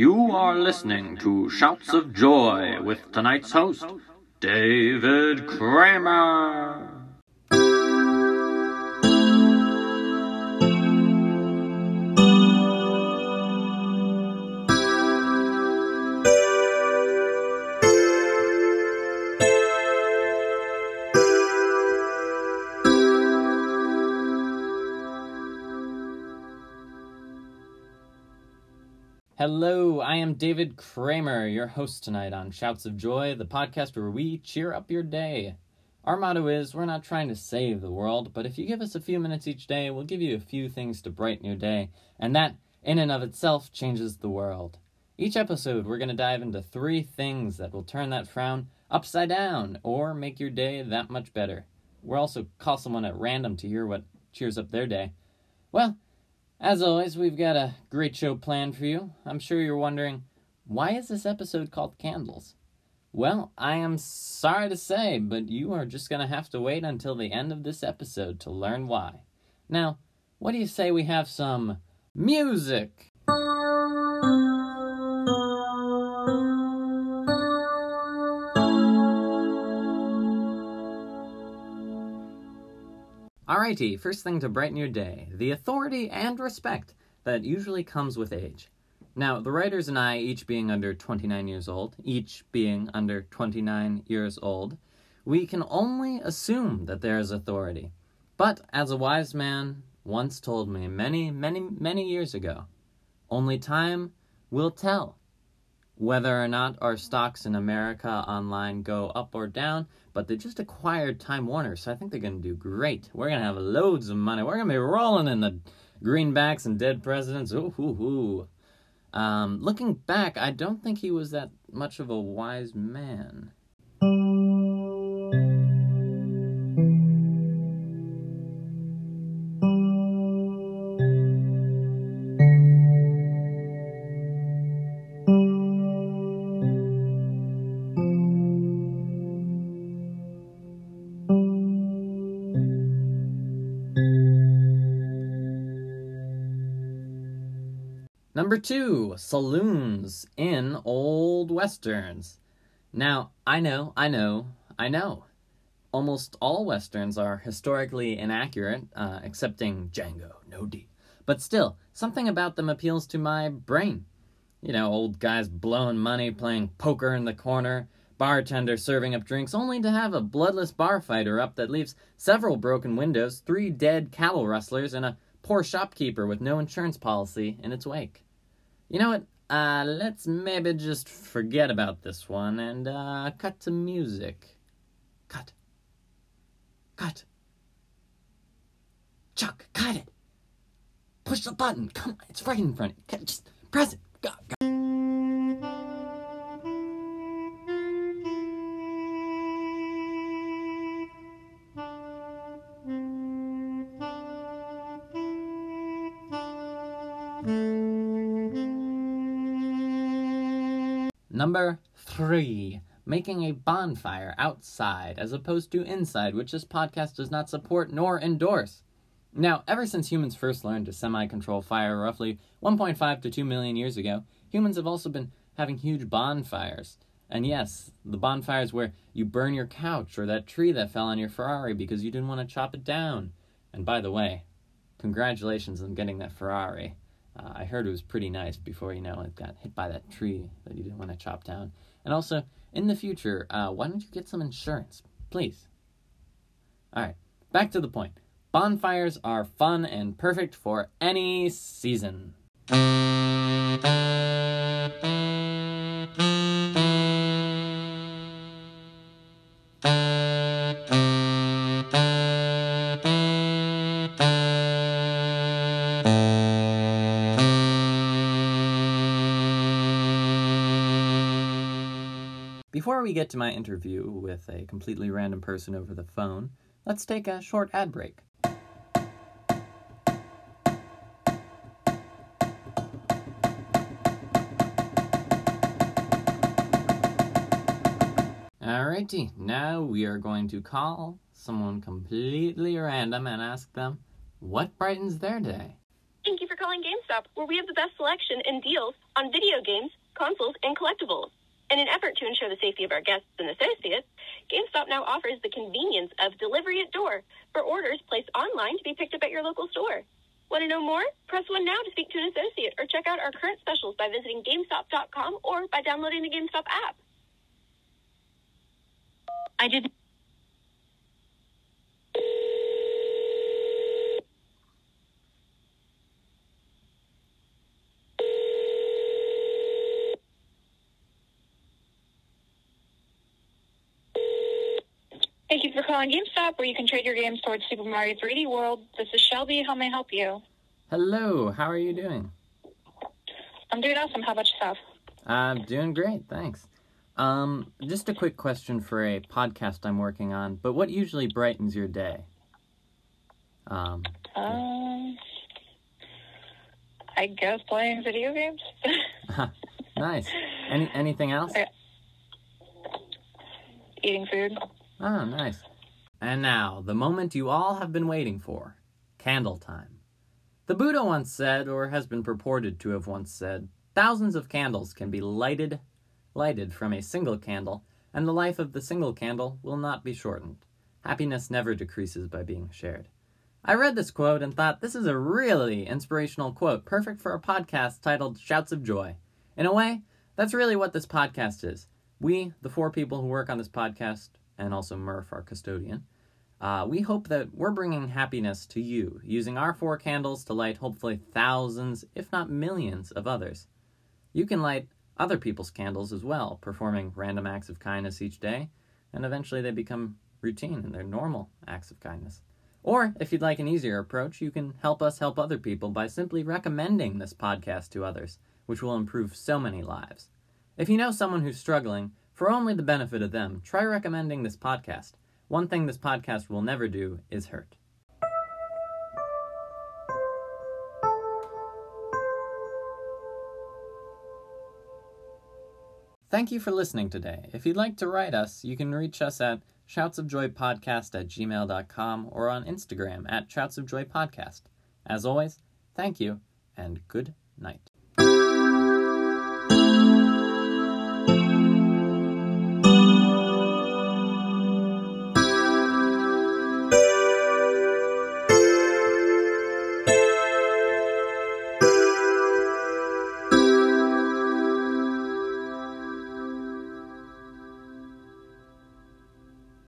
You are listening to Shouts of Joy with tonight's host, David Kramer. Hello, I am David Kramer, your host tonight on Shouts of Joy, the podcast where we cheer up your day. Our motto is we're not trying to save the world, but if you give us a few minutes each day, we'll give you a few things to brighten your day, and that, in and of itself, changes the world. Each episode, we're going to dive into three things that will turn that frown upside down or make your day that much better. We'll also call someone at random to hear what cheers up their day. Well, as always, we've got a great show planned for you. I'm sure you're wondering, why is this episode called Candles? Well, I am sorry to say, but you are just going to have to wait until the end of this episode to learn why. Now, what do you say we have some music? Alrighty, first thing to brighten your day the authority and respect that usually comes with age. Now, the writers and I, each being under 29 years old, each being under 29 years old, we can only assume that there is authority. But as a wise man once told me many, many, many years ago, only time will tell whether or not our stocks in America online go up or down, but they just acquired Time Warner, so I think they're going to do great. We're going to have loads of money. We're going to be rolling in the greenbacks and dead presidents. Ooh, ooh, ooh. Um, looking back, I don't think he was that much of a wise man. Number two, saloons in old westerns. Now, I know, I know, I know. Almost all westerns are historically inaccurate, uh, excepting Django, no D. But still, something about them appeals to my brain. You know, old guys blowing money, playing poker in the corner, bartender serving up drinks, only to have a bloodless bar fight erupt that leaves several broken windows, three dead cattle rustlers, and a poor shopkeeper with no insurance policy in its wake. You know what? Uh, let's maybe just forget about this one and uh, cut to music. Cut. Cut. Chuck, cut it. Push the button. Come on, it's right in front. of you. Just press it. Go, go. Number three, making a bonfire outside as opposed to inside, which this podcast does not support nor endorse. Now, ever since humans first learned to semi control fire roughly 1.5 to 2 million years ago, humans have also been having huge bonfires. And yes, the bonfires where you burn your couch or that tree that fell on your Ferrari because you didn't want to chop it down. And by the way, congratulations on getting that Ferrari. Uh, I heard it was pretty nice before, you know, it got hit by that tree that you didn't want to chop down. And also, in the future, uh, why don't you get some insurance? Please. Alright, back to the point. Bonfires are fun and perfect for any season. Before we get to my interview with a completely random person over the phone, let's take a short ad break. Alrighty, now we are going to call someone completely random and ask them what brightens their day. Thank you for calling GameStop, where we have the best selection and deals on video games, consoles, and collectibles. In an effort to ensure the safety of our guests and associates, GameStop now offers the convenience of delivery at door for orders placed online to be picked up at your local store. Want to know more? Press 1 now to speak to an associate or check out our current specials by visiting GameStop.com or by downloading the GameStop app. I did. Thank you for calling GameStop, where you can trade your games towards Super Mario 3D World. This is Shelby. How may I help you? Hello, how are you doing? I'm doing awesome. How about yourself? I'm doing great, thanks. Um, just a quick question for a podcast I'm working on, but what usually brightens your day? Um, Um, I guess playing video games. nice. Any anything else? Eating food. Oh, nice. And now, the moment you all have been waiting for candle time. The Buddha once said, or has been purported to have once said, thousands of candles can be lighted, lighted from a single candle, and the life of the single candle will not be shortened. Happiness never decreases by being shared. I read this quote and thought this is a really inspirational quote, perfect for a podcast titled Shouts of Joy. In a way, that's really what this podcast is. We, the four people who work on this podcast, and also Murph, our custodian, uh, we hope that we're bringing happiness to you using our four candles to light hopefully thousands, if not millions, of others. You can light other people's candles as well, performing random acts of kindness each day, and eventually they become routine and they're normal acts of kindness. Or, if you'd like an easier approach, you can help us help other people by simply recommending this podcast to others, which will improve so many lives. If you know someone who's struggling, for only the benefit of them, try recommending this podcast. One thing this podcast will never do is hurt. Thank you for listening today. If you'd like to write us, you can reach us at shoutsofjoypodcast at gmail.com or on Instagram at shoutsofjoypodcast. As always, thank you and good night.